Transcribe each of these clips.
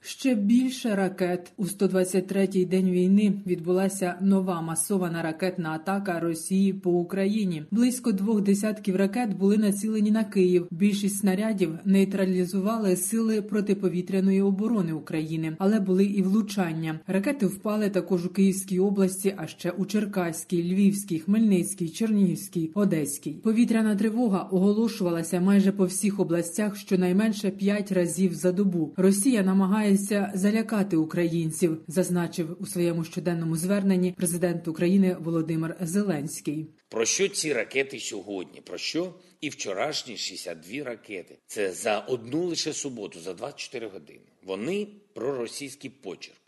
Ще більше ракет у 123-й день війни відбулася нова масована ракетна атака Росії по Україні. Близько двох десятків ракет були націлені на Київ. Більшість снарядів нейтралізували сили протиповітряної оборони України, але були і влучання. Ракети впали також у Київській області, а ще у Черкаській, Львівській, Хмельницькій, Чернігівській, Одеській. Повітряна тривога оголошувалася майже по всіх областях щонайменше п'ять разів за добу. Росія намагається залякати українців, зазначив у своєму щоденному зверненні президент України Володимир Зеленський. Про що ці ракети сьогодні? Про що і вчорашні 62 ракети? Це за одну лише суботу, за 24 години. Вони про російський почерк.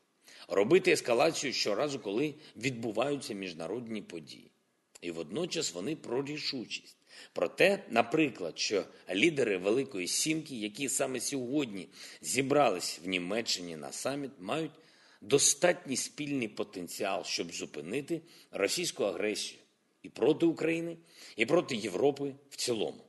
Робити ескалацію щоразу, коли відбуваються міжнародні події. І водночас вони про рішучість. Про те, наприклад, що лідери Великої Сімки, які саме сьогодні зібрались в Німеччині на саміт, мають достатній спільний потенціал, щоб зупинити російську агресію і проти України, і проти Європи в цілому.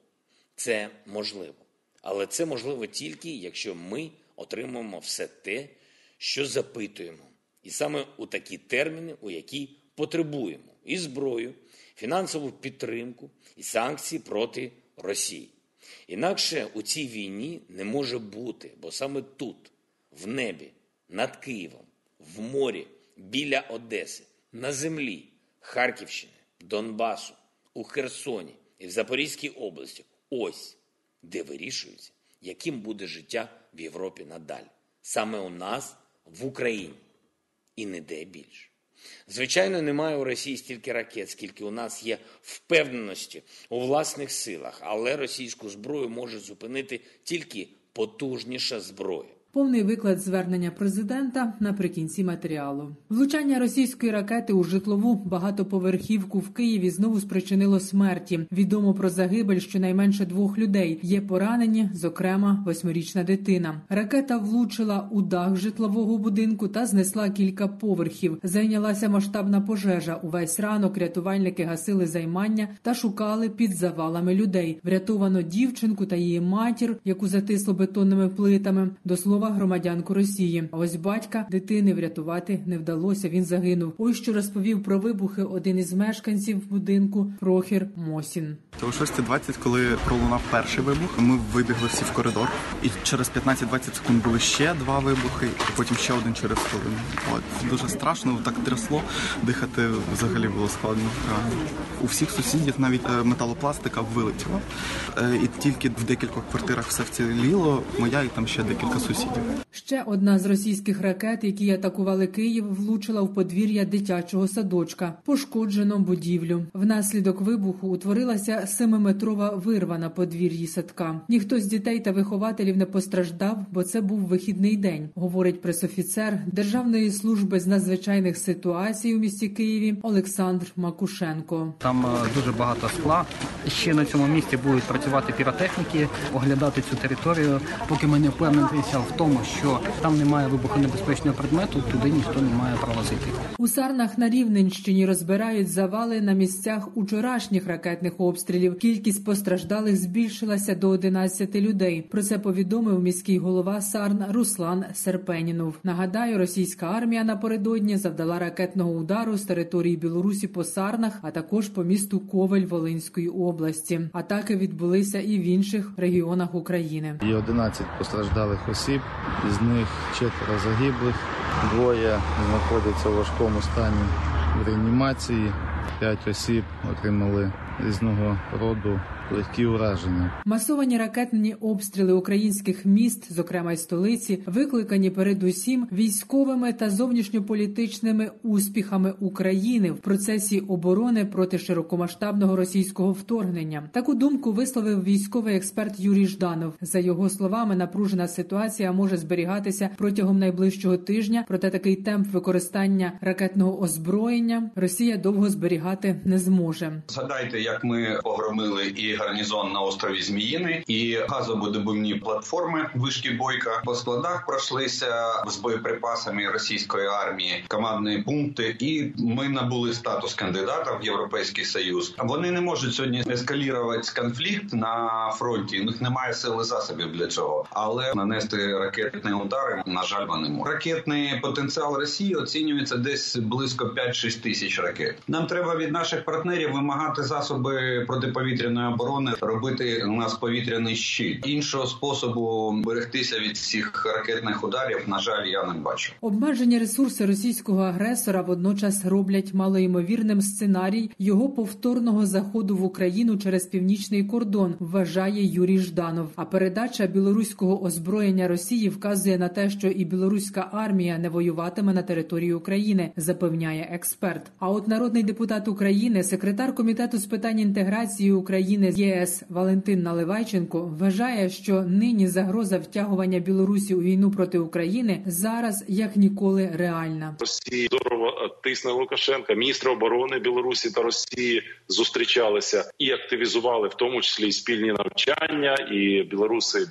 Це можливо. Але це можливо тільки, якщо ми отримаємо все те, що запитуємо. І саме у такі терміни, у які потребуємо і зброю, фінансову підтримку і санкції проти Росії. Інакше у цій війні не може бути, бо саме тут, в небі, над Києвом, в морі, біля Одеси, на землі Харківщини, Донбасу, у Херсоні і в Запорізькій області ось де вирішується, яким буде життя в Європі надалі. Саме у нас, в Україні, і не де більше. Звичайно, немає у Росії стільки ракет, скільки у нас є впевненості у власних силах, але російську зброю може зупинити тільки потужніша зброя. Повний виклад звернення президента наприкінці матеріалу. Влучання російської ракети у житлову багатоповерхівку в Києві знову спричинило смерті. Відомо про загибель щонайменше двох людей. Є поранені, зокрема, восьмирічна дитина. Ракета влучила у дах житлового будинку та знесла кілька поверхів. Зайнялася масштабна пожежа. Увесь ранок рятувальники гасили займання та шукали під завалами людей. Врятовано дівчинку та її матір, яку затисло бетонними плитами. До слова громадянку Росії. А ось батька дитини врятувати не вдалося. Він загинув. Ось що розповів про вибухи один із мешканців будинку Прохір Мосін. То о 6.20, коли пролунав перший вибух, ми вибігли всі в коридор, і через 15-20 секунд були ще два вибухи, і потім ще один через хвилину. От дуже страшно, так трясло. Дихати взагалі було складно. У всіх сусідів навіть металопластика вилетіла, і тільки в декількох квартирах все вціліло. Моя і там ще декілька сусідів. Ще одна з російських ракет, які атакували Київ, влучила в подвір'я дитячого садочка. Пошкоджено будівлю. Внаслідок вибуху утворилася семиметрова вирва на подвір'ї садка. Ніхто з дітей та вихователів не постраждав, бо це був вихідний день, говорить пресофіцер Державної служби з надзвичайних ситуацій у місті Києві Олександр Макушенко. Там дуже багато скла. Ще на цьому місці будуть працювати піротехніки, оглядати цю територію, поки ми не впевнимося в тому, що там немає вибухонебезпечного предмету, туди ніхто не має права зайти. У Сарнах на Рівненщині розбирають завали на місцях учорашніх ракетних обстрілів. Кількість постраждалих збільшилася до 11 людей. Про це повідомив міський голова Сарн Руслан Серпенінов. Нагадаю, російська армія напередодні завдала ракетного удару з території Білорусі по Сарнах, а також по місту Ковель Волинської області. Атаки відбулися і в інших регіонах України. Є 11 постраждалих осіб, із них четверо загиблих, двоє знаходяться у важкому стані в реанімації. П'ять осіб отримали різного роду легкі ураження. Масовані ракетні обстріли українських міст, зокрема й столиці, викликані передусім військовими та зовнішньополітичними успіхами України в процесі оборони проти широкомасштабного російського вторгнення. Таку думку висловив військовий експерт Юрій Жданов. За його словами, напружена ситуація може зберігатися протягом найближчого тижня. Проте такий темп використання ракетного озброєння Росія довго зберігати не зможе. Згадайте, як ми погромили і гарнізон на острові Зміїни, і газовидобувні платформи вишки бойка по складах пройшлися з боєприпасами російської армії, командні пункти, і ми набули статус кандидата в європейський союз. Вони не можуть сьогодні ескалірувати конфлікт на фронті. У них немає сили засобів для цього, але нанести ракетні удари на жаль, вони можуть. Ракетний потенціал Росії оцінюється десь близько 5-6 тисяч ракет. Нам треба від наших партнерів вимагати засоби протиповітряної оборони, робити у нас повітряний щит. Іншого способу берегтися від цих ракетних ударів. На жаль, я не бачу. Обмежені ресурси російського агресора водночас роблять малоймовірним сценарій його повторного заходу в Україну через північний кордон, вважає Юрій Жданов. А передача білоруського озброєння Росії вказує на те, що і білоруська армія не воюватиме на території України, запевняє експерт. А от народний депутат України, секретар комітету з питань інтеграції України ЄС Валентин Наливайченко вважає, що нині загроза втягування Білорусі у війну проти України зараз як ніколи реальна. Росії здорово тисне Лукашенка. Міністри оборони Білорусі та Росії зустрічалися і активізували в тому числі і спільні навчання. І білоруси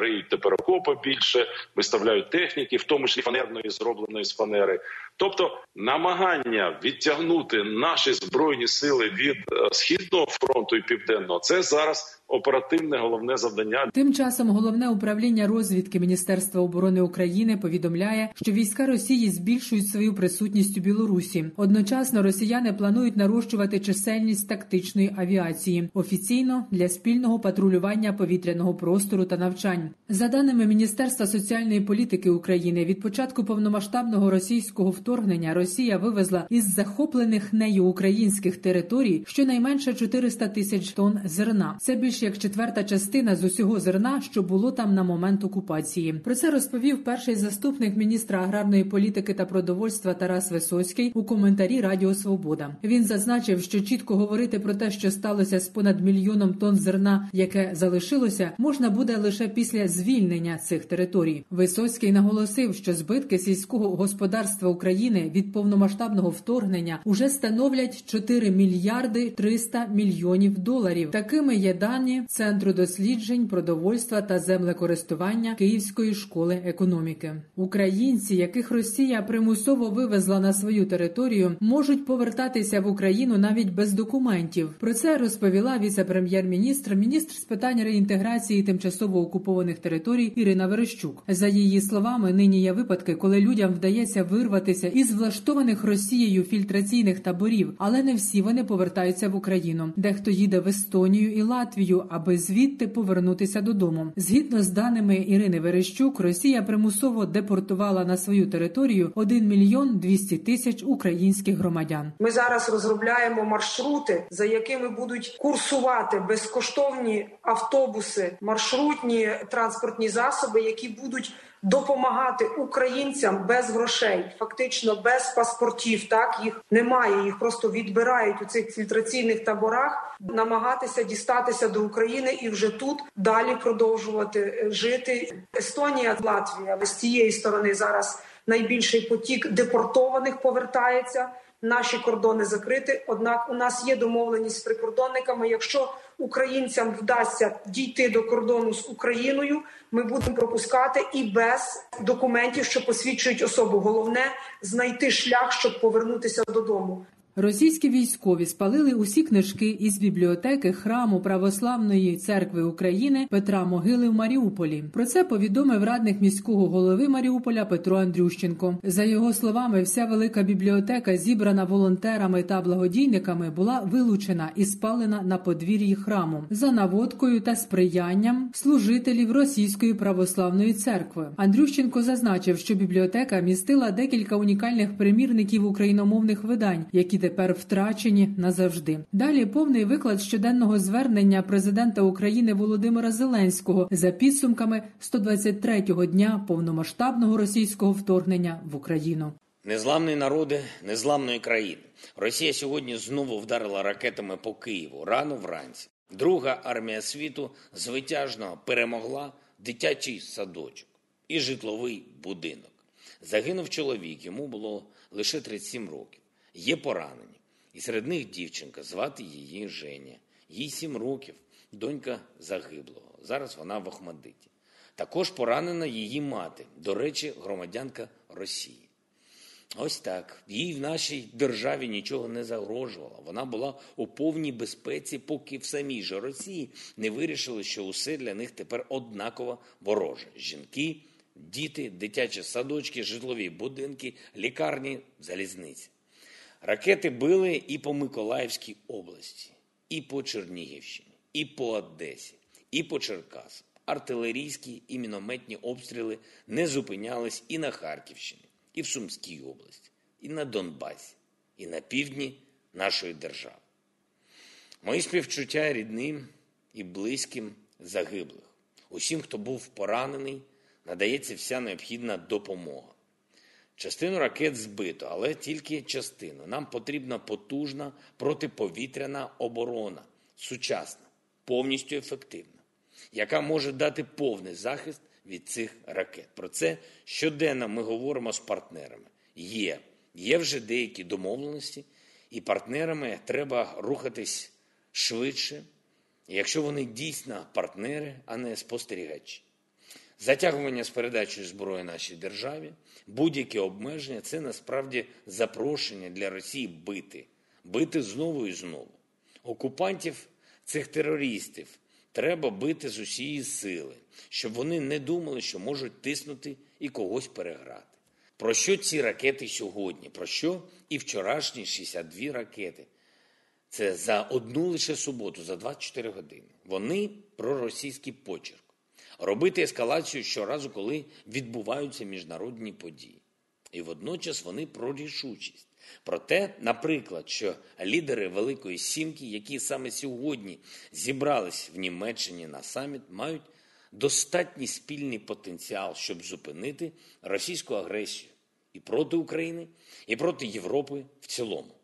риють тепер окопи більше, виставляють техніки, в тому числі фанерної зробленої з фанери. Тобто намагання відтягнути наші збройні сили від е, східного фронту і південного це зараз оперативне головне завдання. Тим часом головне управління розвідки Міністерства оборони України повідомляє, що війська Росії збільшують свою присутність у Білорусі. Одночасно росіяни планують нарощувати чисельність тактичної авіації офіційно для спільного патрулювання повітряного простору та навчань. За даними Міністерства соціальної політики України, від початку повномасштабного російського вторгнення Росія вивезла із захоплених нею українських територій щонайменше 400 тисяч тонн зерна. Це більш як четверта частина з усього зерна, що було там на момент окупації. Про це розповів перший заступник міністра аграрної політики та продовольства Тарас Висоцький у коментарі Радіо Свобода. Він зазначив, що чітко говорити про те, що сталося з понад мільйоном тонн зерна, яке залишилося, можна буде лише після звільнення цих територій. Висоцький наголосив, що збитки сільського господарства України від повномасштабного вторгнення уже становлять 4 мільярди 300 мільйонів доларів. Такими є дані Центру досліджень продовольства та землекористування Київської школи економіки. Українці, яких Росія примусово вивезла на свою територію, можуть повертатися в Україну навіть без документів. Про це розповіла віце-прем'єр-міністр, міністр з питань реінтеграції тимчасово окупованих територій Ірина Верещук. За її словами, нині є випадки, коли людям вдається вирватися із влаштованих Росією фільтраційних таборів, але не всі вони повертаються в Україну. Дехто їде в Естонію і Латвію, аби звідти повернутися додому. Згідно з даними Ірини Верещук, Росія примусово депортувала на свою територію 1 мільйон 200 тисяч українських громадян. Ми зараз розробляємо маршрути, за якими будуть курсувати безкоштовні автобуси, маршрутні транспортні засоби, які будуть допомагати українцям без грошей, фактично без паспортів. Так їх немає, їх просто відбирають у цих фільтраційних таборах, намагатися дістатися до України і вже тут далі продовжувати жити. Естонія, Латвія з цієї сторони зараз найбільший потік депортованих повертається. Наші кордони закриті. Однак у нас є домовленість з прикордонниками. Якщо українцям вдасться дійти до кордону з Україною, ми будемо пропускати і без документів, що посвідчують особу. Головне знайти шлях, щоб повернутися додому. Російські військові спалили усі книжки із бібліотеки храму Православної церкви України Петра Могили в Маріуполі. Про це повідомив радник міського голови Маріуполя Петро Андрющенко. За його словами, вся велика бібліотека, зібрана волонтерами та благодійниками, була вилучена і спалена на подвір'ї храму за наводкою та сприянням служителів Російської православної церкви. Андрющенко зазначив, що бібліотека містила декілька унікальних примірників україномовних видань, які тепер втрачені назавжди. Далі повний виклад щоденного звернення президента України Володимира Зеленського за підсумками 123-го дня повномасштабного російського вторгнення в Україну. Незламні народи незламної країни. Росія сьогодні знову вдарила ракетами по Києву рано вранці. Друга армія світу звитяжно перемогла дитячий садочок і житловий будинок. Загинув чоловік, йому було лише 37 років. Є поранені. І серед них дівчинка, звати її Женя. Їй 7 років, донька загиблого. Зараз вона в Охмадиті. Також поранена її мати, до речі, громадянка Росії. Ось так. Їй в нашій державі нічого не загрожувало. Вона була у повній безпеці, поки в самій же Росії не вирішили, що усе для них тепер однаково вороже. Жінки, діти, дитячі садочки, житлові будинки, лікарні, залізниці. Ракети били і по Миколаївській області, і по Чернігівщині, і по Одесі, і по Черкасам. Артилерійські і мінометні обстріли не зупинялись і на Харківщині і в Сумській області, і на Донбасі, і на півдні нашої держави. Мої співчуття рідним і близьким загиблих. Усім, хто був поранений, надається вся необхідна допомога. Частину ракет збито, але тільки частину. Нам потрібна потужна протиповітряна оборона, сучасна, повністю ефективна, яка може дати повний захист від цих ракет. Про це щоденно ми говоримо з партнерами. Є, є вже деякі домовленості, і партнерами треба рухатись швидше, якщо вони дійсно партнери, а не спостерігачі. Затягування з передачею зброї нашій державі, будь-які обмеження це насправді запрошення для Росії бити, бити знову і знову. Окупантів цих терористів Треба бити з усієї сили, щоб вони не думали, що можуть тиснути і когось переграти. Про що ці ракети сьогодні? Про що і вчорашні 62 ракети? Це за одну лише суботу, за 24 години. Вони про російський почерк. Робити ескалацію щоразу, коли відбуваються міжнародні події. І водночас вони про рішучість. Про те, наприклад, що лідери Великої Сімки, які саме сьогодні зібрались в Німеччині на саміт, мають достатній спільний потенціал, щоб зупинити російську агресію і проти України, і проти Європи в цілому.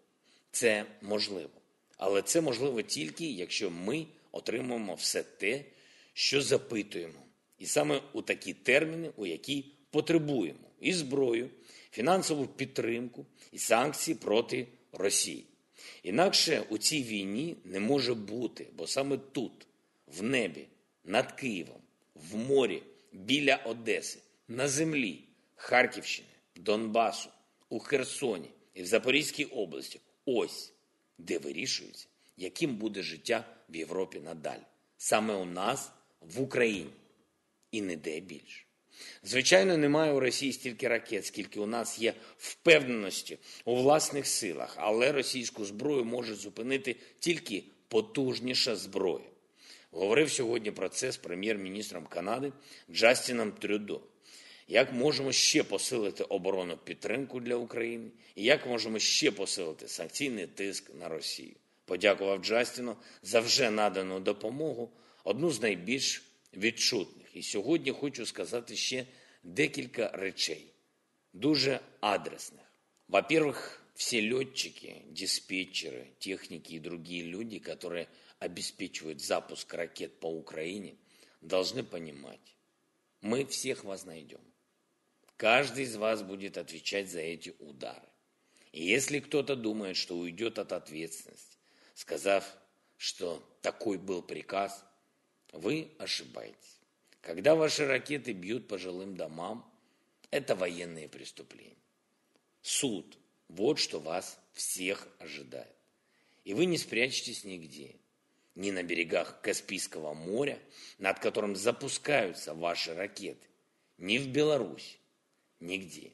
Це можливо. Але це можливо тільки, якщо ми отримаємо все те, що запитуємо. І саме у такі терміни, у які потребуємо і зброю, фінансову підтримку і санкції проти Росії. Інакше у цій війні не може бути, бо саме тут, в небі, над Києвом, в морі, біля Одеси, на землі Харківщини, Донбасу, у Херсоні і в Запорізькій області ось де вирішується, яким буде життя в Європі надалі. Саме у нас в Україні і не де більше. Звичайно, немає у Росії стільки ракет, скільки у нас є впевненості у власних силах, але російську зброю може зупинити тільки потужніша зброя. Говорив сьогодні про це з прем'єр-міністром Канади Джастіном Трюдо. Як можемо ще посилити оборонну підтримку для України, і як можемо ще посилити санкційний тиск на Росію? Подякував Джастіну за вже надану допомогу, одну з найбільш відчутних. І сьогодні хочу сказати ще декілька речей, дуже адресних. Во-первых, все летчики, диспетчеры, техники и другие люди, которые обеспечивают запуск ракет по Украине, должны понимать, мы всех вас найдем. Каждый из вас будет отвечать за эти удары. И если кто-то думает, что уйдет от ответственности, сказав, что такой был приказ, вы ошибаетесь. Когда ваши ракеты бьют по жилым домам, это военные преступления. Суд – вот что вас всех ожидает. И вы не спрячетесь нигде. Ни на берегах Каспийского моря, над которым запускаются ваши ракеты, ни в Беларуси, нигде.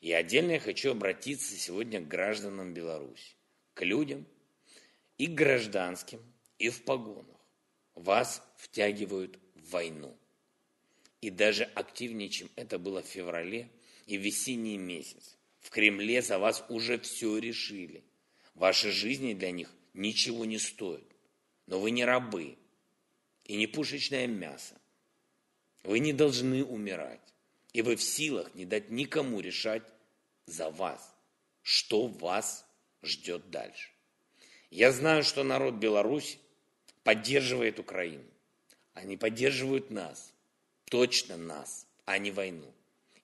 И отдельно я хочу обратиться сегодня к гражданам Беларуси, к людям и к гражданским, и в погонах. Вас втягивают в войну и даже активнее, чем это было в феврале и весенний месяц. В Кремле за вас уже все решили. Ваши жизни для них ничего не стоят. Но вы не рабы и не пушечное мясо. Вы не должны умирать. И вы в силах не дать никому решать за вас, что вас ждет дальше. Я знаю, что народ Беларуси поддерживает Украину. Они поддерживают нас, точно нас, а не войну.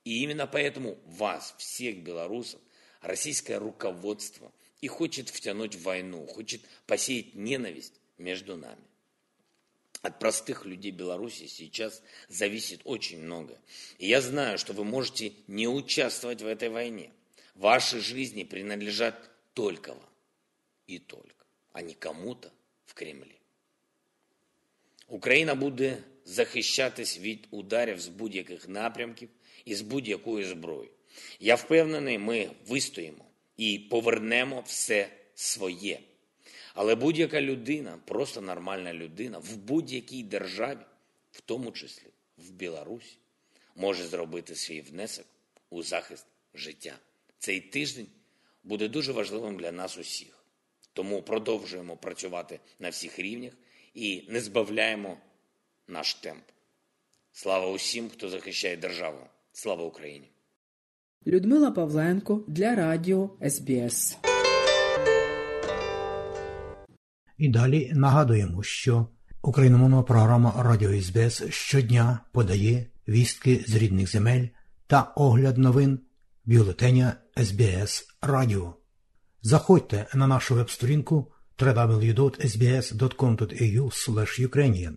И именно поэтому вас, всех белорусов, российское руководство и хочет втянуть в войну, хочет посеять ненависть между нами. От простых людей Беларуси сейчас зависит очень многое. И я знаю, что вы можете не участвовать в этой войне. Ваши жизни принадлежат только вам. І только, а не кому-то в Кремлі. Україна буде захищатись від ударів з будь-яких напрямків і з будь-якої зброї. Я впевнений, ми вистоїмо і повернемо все своє. Але будь-яка людина, просто нормальна людина, в будь-якій державі, в тому числі в Білорусі, може зробити свій внесок у захист життя. Цей тиждень буде дуже важливим для нас усіх. Тому продовжуємо працювати на всіх рівнях і не збавляємо наш темп. Слава усім, хто захищає державу. Слава Україні! Людмила Павленко для Радіо СБС. І далі нагадуємо, що україномовна програма Радіо СБС щодня подає вістки з рідних земель та огляд новин бюлетеня СБС Радіо. Заходьте на нашу веб-сторінку www.sbs.com.au Ukrainian